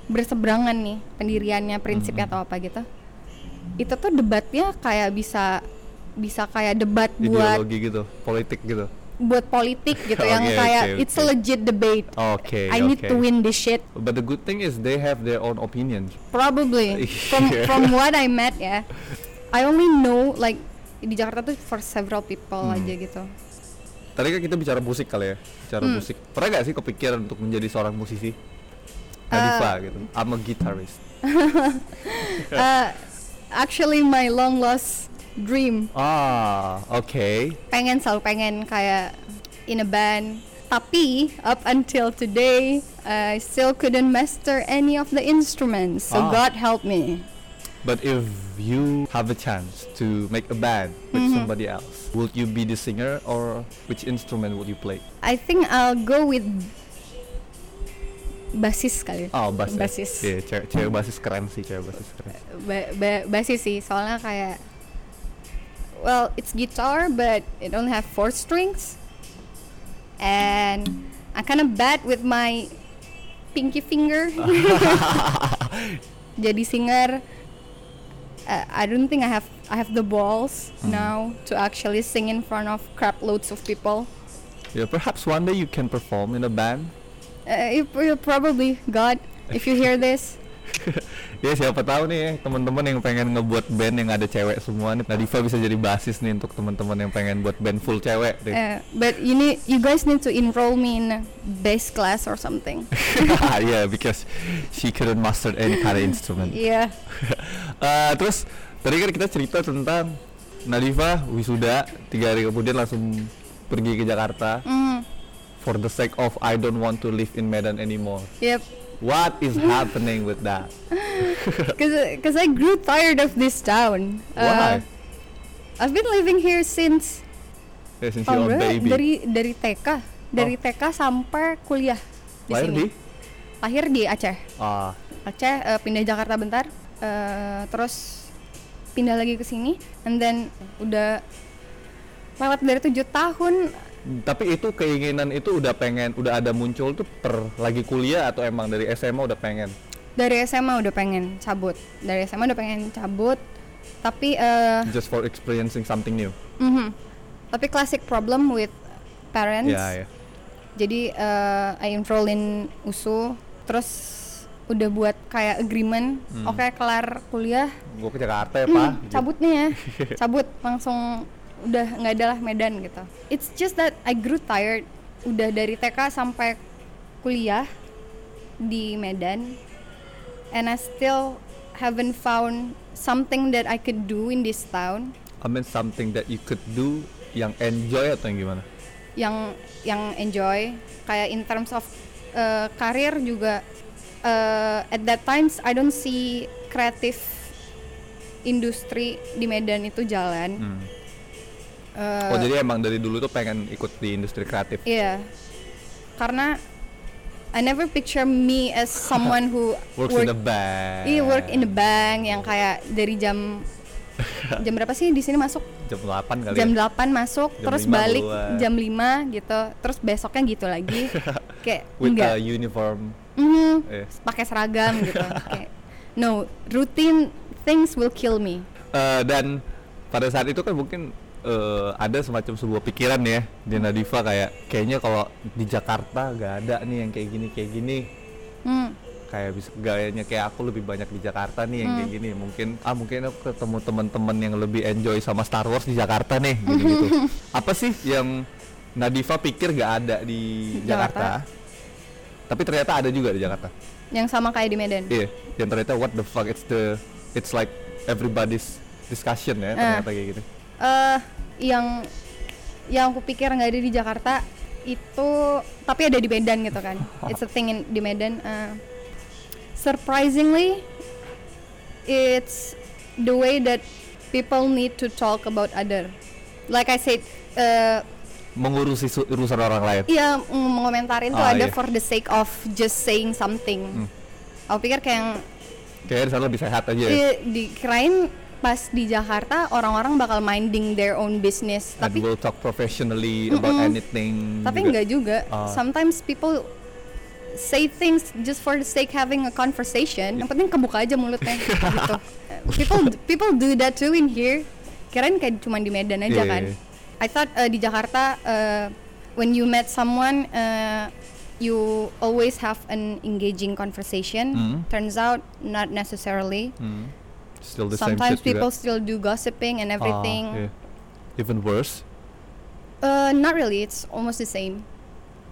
B: berseberangan nih pendiriannya prinsipnya atau apa gitu itu tuh debatnya kayak bisa bisa kayak debat buat
A: Ideologi gitu, politik gitu.
B: Buat politik gitu yang
A: Oke,
B: kayak
A: oke,
B: it's a legit debate
A: Oke,
B: I need
A: oke.
B: to win this shit
A: But the good thing is they have their own opinions.
B: probably from from what I met ya I only know like di Jakarta tuh for several people
A: Hmm.
B: aja gitu
A: Tadi kan kita bicara musik kali ya, bicara
B: Hmm.
A: musik. Pernah gak sih kepikiran untuk menjadi seorang musisi?
B: Eh.
A: Hadifa gitu. I'm a guitarist.
B: Uh, actually my long lost dream
A: Ah, oke.
B: pengen selalu pengen kayak in a band tapi up until today I still couldn't master any of the instruments so
A: Ah.
B: God help me
A: But if you have a chance to make a band with
B: Mm-hmm.
A: somebody else, would you be the singer or which instrument would you play?
B: I think I'll go with basis kali
A: Oh, bass. ya?
B: Basis.
A: Iya, cewek, cewek basis keren sih, cewek basis keren.
B: ba- ba- basis sih soalnya kayak well it's guitar but it only have four strings and I'm kind of bad with my pinky finger jadi singer uh, I don't think I have I have the balls
A: Hmm.
B: now to actually sing in front of crap loads of people.
A: Yeah, perhaps one day you can perform in a band.
B: Uh, you, you probably God, if you hear this,
A: ya siapa tahu nih ya, teman-teman yang pengen ngebuat band yang ada cewek semua nih. Nadifa bisa jadi basis nih untuk teman-teman yang pengen buat band full cewek deh.
B: uh, but you need you guys need to enroll me in bass class or something.
A: yeah, because she couldn't master any kind of instrument.
B: yeah.
A: Eh, terus tadi kan kita cerita tentang Nadifa wisuda tiga hari kemudian langsung pergi ke Jakarta
B: Mm,
A: for the sake of I don't want to live in Medan anymore.
B: yep.
A: What is happening with that?
B: Because I grew tired of this town. Uh,
A: Why?
B: I've been living here since
A: Yeah, since you're a baby.
B: dari dari TK, dari
A: Oh.
B: TK sampai kuliah di
A: Lahir
B: sini.
A: di?
B: Lahir di Aceh.
A: Ah,
B: Aceh eh, pindah Jakarta bentar, eh, terus pindah lagi ke sini, and then udah lewat dari tujuh tahun.
A: Tapi itu keinginan itu udah pengen, udah ada muncul tuh per lagi kuliah atau emang dari SMA udah pengen?
B: Dari SMA udah pengen cabut, dari SMA udah pengen cabut, tapi eh,
A: Just for experiencing something new.
B: mhm. tapi classic problem with parents.
A: Ya, ya.
B: Jadi eh, I enroll in USU, terus udah buat kayak agreement,
A: Hmm.
B: oke kelar kuliah,
A: Gue ke Jakarta ya, Pak.
B: Hmm, cabut nih ya cabut langsung udah nggak ada lah Medan gitu it's just that I grew tired udah dari TK sampai kuliah di Medan and I still haven't found something that I could do in this town
A: I mean something that you could do yang enjoy atau yang gimana?
B: yang yang enjoy kayak in terms of uh, karir juga uh, at that times I don't see kreatif industri di Medan itu jalan
A: Hmm.
B: Uh,
A: oh jadi emang dari dulu tuh pengen ikut di industri kreatif.
B: Iya. Karena I never picture me as someone who
A: Works
B: work,
A: in the bank.
B: Iya, work in the bank yang kayak dari jam jam berapa sih di sini masuk?
A: Jam 8 kali
B: Jam
A: ya.
B: 8 masuk,
A: Jam
B: terus
A: 5
B: balik
A: keluar.
B: jam 5 gitu. Terus besoknya gitu lagi. kayak
A: With
B: enggak.
A: a uniform.
B: Mhm,
A: Eh.
B: pakai seragam gitu. kayak no, routine things will kill me.
A: Eh, dan pada saat itu kan mungkin eh, ada semacam sebuah pikiran ya di Nadifa kayak kayaknya kalau di Jakarta gak ada nih yang kayak gini kayak gini
B: Hmm.
A: kayak bisa gayanya kayak aku lebih banyak di Jakarta nih yang kayak
B: Hmm.
A: gini mungkin ah mungkin aku ketemu teman-teman yang lebih enjoy sama Star Wars di Jakarta nih gitu gitu apa sih yang Nadifa pikir gak ada di Jakarta,
B: Jakarta.
A: tapi ternyata ada juga di Jakarta
B: Yang sama kayak di Medan.
A: iya yang ternyata what the fuck it's the it's like everybody's discussion ya ternyata kayak gitu
B: eh yang yang aku pikir nggak ada di Jakarta itu tapi ada di Medan gitu kan. It's a thing in, di Medan. Eh, surprisingly it's the way that people need to talk about other. Like I said eh,
A: mengurusi urusan orang lain.
B: Iya mm, mengomentarin tuh
A: Ah,
B: ada
A: iya.
B: for the sake of just saying something.
A: Hmm.
B: aku pikir kayak yang
A: kayaknya di sana lebih sehat aja ya.
B: Eh, dikirain pas di Jakarta orang-orang bakal minding their own business
A: and
B: tapi
A: we'll talk professionally about
B: Mm-mm.
A: anything
B: tapi
A: juga.
B: enggak juga
A: Ah.
B: sometimes people say things just for the sake having a conversation yang penting kebuka aja mulutnya gitu people people do that too in here kirain kayak cuma di Medan aja
A: Iya,
B: kan. I thought uh, di Jakarta uh, when you met someone uh, you always have an engaging conversation
A: Hmm.
B: turns out not necessarily
A: Hmm. Still the
B: sometimes
A: same
B: people still do gossiping and
A: Ah,
B: everything
A: iya. even worse
B: Uh, not really, it's almost the same.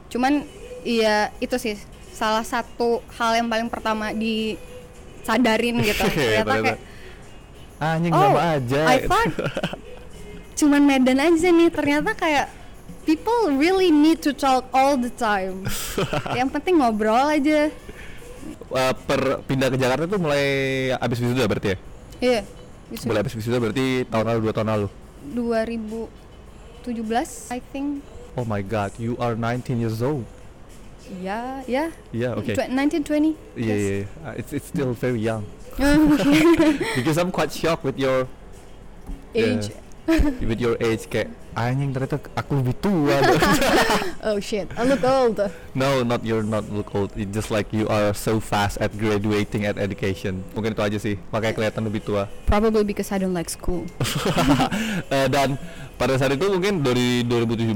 B: Cuman iya itu sih salah satu hal yang paling pertama disadarin gitu. Ternyata
A: Ternyata.
B: kayak
A: anjing
B: oh,
A: sama aja
B: I thought cuman Medan aja nih. Ternyata kayak people really need to talk all the time. yang penting ngobrol aja.
A: Eh, per pindah ke Jakarta tuh mulai abis wisuda berarti ya
B: Iya. bisa.
A: mulai abis wisuda berarti tahun lalu dua tahun lalu
B: 2017 I think.
A: oh my god you are 19 years old
B: Ya, ya.
A: yeah okay
B: Tw- 19 20.
A: yeah, yeah, yeah. Uh, it's it's still very young
B: yeah.
A: because I'm quite shocked with your
B: Age.
A: with your age kayak anjing ternyata aku lebih tua.
B: Oh shit. I look old.
A: No not you're not look old. It's just like you are so fast at graduating at education. Mungkin itu aja sih. Makanya kelihatan lebih tua.
B: Probably because I don't like school.
A: Eh, dan pada saat itu mungkin dari 2017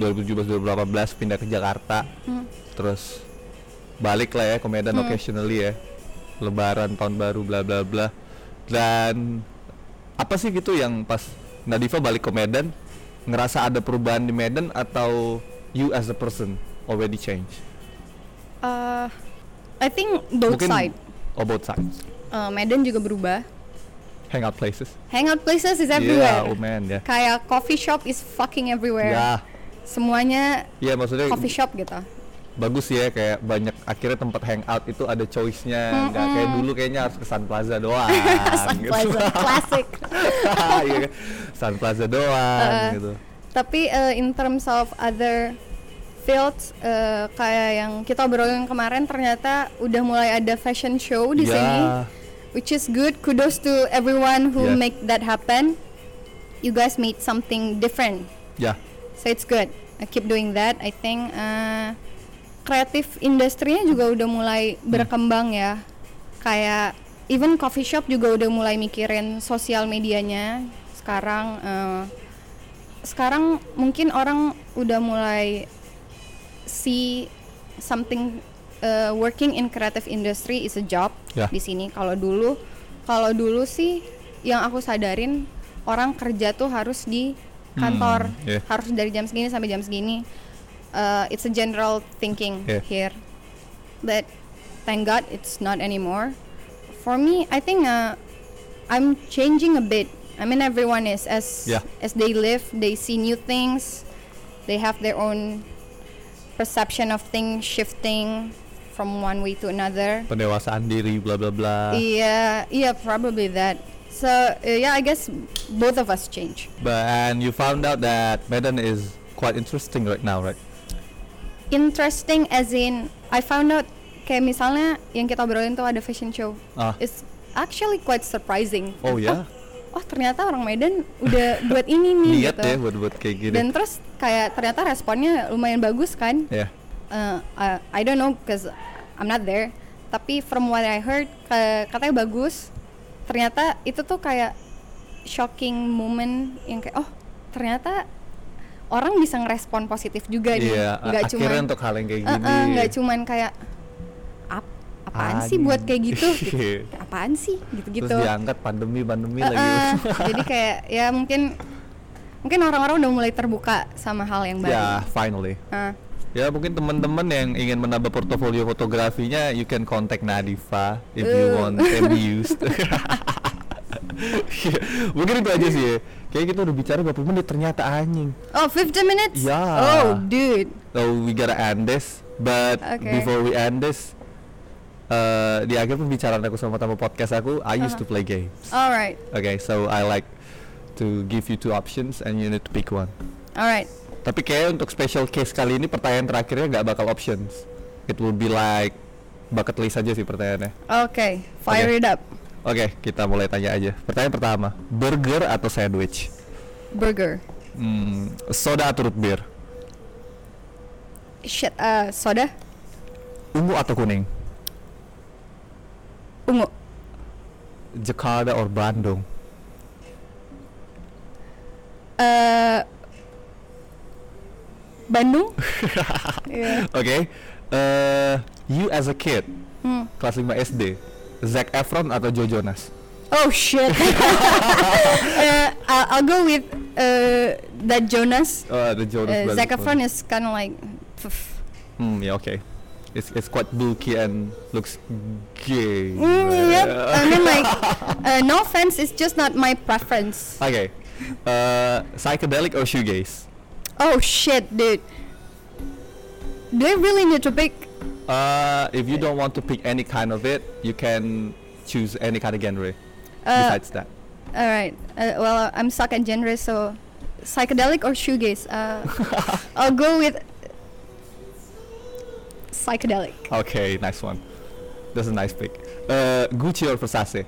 A: 2017 2018 pindah ke Jakarta.
B: Hmm.
A: terus balik lah ya ke Medan
B: Hmm.
A: occasionally ya. Lebaran tahun baru bla bla bla. Dan apa sih gitu yang pas Nadifa balik ke Medan ngerasa ada perubahan di Medan atau you as a person already change?
B: Uh, I think both
A: Mungkin-
B: side.
A: Oh both sides.
B: Uh, Medan juga berubah.
A: Hangout places.
B: Hangout places is
A: yeah
B: everywhere.
A: oh man ya
B: kayak coffee shop is fucking everywhere.
A: Ya
B: semuanya
A: ya maksudnya
B: coffee shop gitu
A: bagus ya kayak banyak akhirnya tempat hangout itu ada choice-nya. Nggak kayak dulu kayaknya harus ke Sun Plaza doang
B: Sun
A: gitu.
B: Plaza classic.
A: Iya kan? Sun Plaza doang
B: Uh,
A: gitu.
B: Tapi uh, in terms of other fields uh, kayak yang kita obrolin kemarin ternyata udah mulai ada fashion show di
A: Ya,
B: sini which is good. Kudos to everyone who
A: Yeah.
B: make that happen. You guys made something different.
A: Ya.
B: So it's good. I keep doing that I think uh, kreatif industrinya juga udah mulai berkembang ya. Kayak even coffee shop juga udah mulai mikirin sosial medianya. Sekarang uh, sekarang mungkin orang udah mulai see something uh, working in creative industry is a job
A: Ya.
B: di sini. Kalau dulu kalau dulu sih yang aku sadarin orang kerja tuh harus di kantor.
A: Hmm, yeah.
B: harus dari jam segini sampai jam segini Uh, it's a general thinking
A: Yeah.
B: here but thank God it's not anymore. For me I think uh, I'm changing a bit. I mean everyone is as
A: Yeah.
B: as they live they see new things. They have their own perception of things shifting from one way to another.
A: Pendewasaan diri blah blah blah.
B: Yeah yeah probably that. So uh, yeah I guess both of us change.
A: But and you found out that Medan is quite interesting right now right
B: interesting as in I found out kayak misalnya yang kita obrolin tuh ada fashion show.
A: Ah.
B: It's actually quite surprising.
A: Oh ya?
B: oh ternyata orang Medan udah buat ini nih
A: niat
B: gitu.
A: ya buat buat kayak gini.
B: Dan terus kayak ternyata responnya lumayan bagus kan?
A: Ya.
B: Uh, uh, I don't know cause I'm not there. Tapi from what I heard ka- katanya bagus. Ternyata itu tuh kayak shocking moment yang kayak oh ternyata orang bisa ngerespon positif juga nih.
A: Iya
B: nggak cuman
A: untuk hal yang kayak gini.
B: uh, nggak cuman kayak "Ap- apaan sih buat kayak gitu, gitu. Apaan sih? Gitu-gitu.
A: Terus diangkat pandemi pandemi
B: Uh,
A: lagi
B: jadi kayak ya mungkin mungkin orang-orang udah mulai terbuka sama hal yang baru.
A: Ya finally.
B: Uh,
A: Ya mungkin teman-teman yang ingin menambah portofolio fotografinya, you can contact Nadifa if you
B: Uh.
A: want amused. Iya, mungkin itu aja sih ya. Kayak kita udah bicara berapa menit ternyata anjing.
B: oh 50 minutes
A: Ya.
B: oh dude
A: So we gotta end this, but
B: Okay.
A: before we end this, uh, di akhir pembicaraan aku sama tamu podcast aku, I used to
B: Uh-huh.
A: play games.
B: alright
A: Okay, so I like to give you two options and you need to pick one.
B: alright
A: Tapi kayak untuk special case kali ini pertanyaan terakhirnya nggak bakal options. It will be like bucket list aja sih pertanyaannya.
B: okay fire
A: Okay.
B: it up
A: Oke, kita mulai tanya aja. Pertanyaan pertama, burger atau sandwich?
B: burger
A: Hmm, soda atau root beer?
B: shit uh, soda
A: Ungu atau kuning?
B: ungu
A: Jakarta or Bandung?
B: uh, Bandung yeah.
A: Oke. eh, you as a kid,
B: hmm.
A: kelas 5 SD, Zac Efron atau Joe Jonas?
B: Oh shit. uh, I'll, I'll go with uh, that Jonas.
A: Oh, the Jonas
B: Uh, Zac. Efron is kind of like. pff.
A: Hmm, yeah, okay. It's it's quite bulky and looks gay.
B: Mm, yep. I mean, like, uh, no offense, it's just not my preference.
A: Okay. Uh, psychedelic or shoegaze?
B: Oh shit, dude. Do I really need to pick?
A: Uh, if you don't want to pick any kind of it, you can choose any kind of genre.
B: Uh,
A: besides that,
B: all right. Uh, well, I'm stuck at genre, so psychedelic or shoegaze. Uh, I'll go with psychedelic.
A: okay, nice one. That's a nice pick. Uh, Gucci or Versace?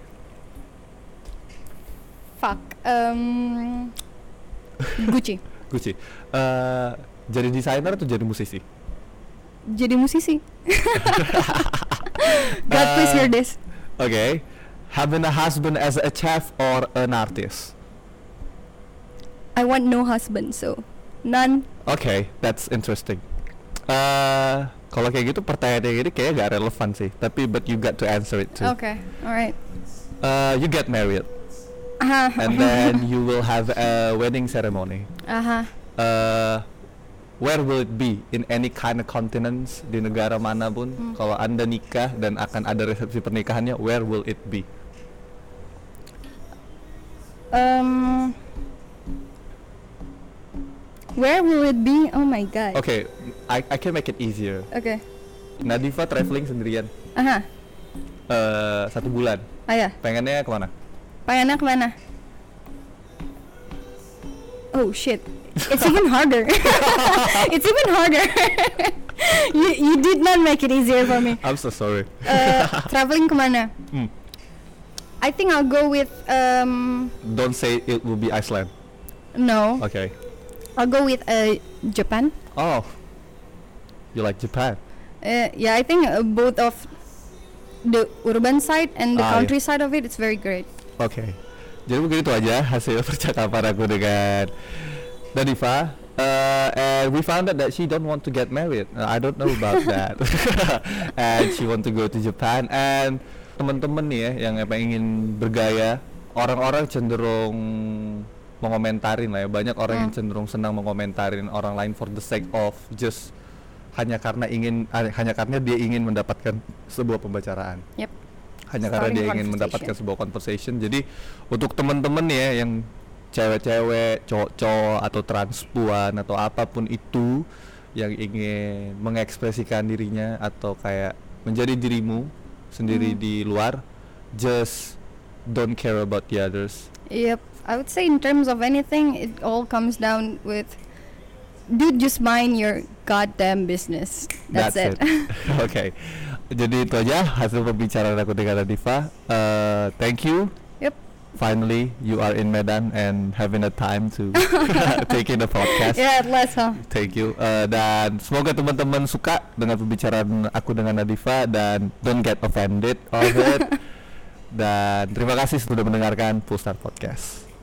B: fuck. Um, Gucci.
A: Gucci. Eh, jadi desainer atau jadi musisi?
B: Jadi musisi. God please hear this.
A: Okay. Having a husband as a chef or an artist?
B: I want no husband, so none.
A: Okay, that's interesting. Eh, kalau kayak gitu pertanyaan kayak gini kayaknya gak relevan sih. Tapi but you got to answer it too.
B: Okay, alright.
A: Uh, you get married
B: Aha.
A: and then you will have a wedding ceremony.
B: Aha.
A: Uh, where will it be? In any kind of continents di negara mana pun.
B: Hmm.
A: Kalau anda nikah dan akan ada resepsi pernikahannya, where will it be?
B: Um, where will it be? Oh my god.
A: Okay, I I can make it easier.
B: Okay.
A: Nadifa traveling sendirian
B: Aha.
A: eh satu bulan.
B: Ayah.
A: Pengennya ke mana?
B: Pengennya ke mana? Oh shit. It's even harder. it's even harder. you you did not make it easier for me.
A: I'm so sorry.
B: Uh, traveling ke mana?
A: Hmm.
B: I think I'll go with um
A: Don't say it will be Iceland.
B: no.
A: Okay.
B: I'll go with uh Japan.
A: Oh, you like Japan?
B: Uh, yeah, I think uh, both of the urban side and the
A: Ah, yeah.
B: countryside of it, it's very great.
A: Oke. Jadi begitu aja hasil percakapan aku dengan Nadifa. Uh, and we found out that she don't want to get married. Uh, I don't know about that. and she want to go to Japan. And teman-teman nih ya yang apa ingin bergaya, orang-orang cenderung mengomentarin lah ya. Banyak orang yang
B: Hmm.
A: cenderung senang mengomentarin orang lain for the sake of just hanya karena ingin ah, hanya karena dia ingin mendapatkan sebuah pembicaraan
B: Yep.
A: hanya karena
B: Starting
A: dia ingin mendapatkan sebuah conversation jadi untuk temen-temen ya yang cewek-cewek cowok-cowok atau transpuan atau apa pun itu yang ingin mengekspresikan dirinya atau kayak menjadi dirimu sendiri
B: Hmm.
A: di luar just don't care about the others
B: Yep. I would say in terms of anything, it all comes down with dude just mind your goddamn business. That's, it.
A: oke jadi itu aja hasil pembicaraan aku dengan Nadifa Uh, thank you. Finally you are in Medan and having a time to take in the podcast
B: Yeah, at last, huh?
A: Thank you. Uh, dan semoga teman-teman suka dengan pembicaraan aku dengan Nadifa dan don't get offended of it. dan terima kasih sudah mendengarkan Pulsar Podcast.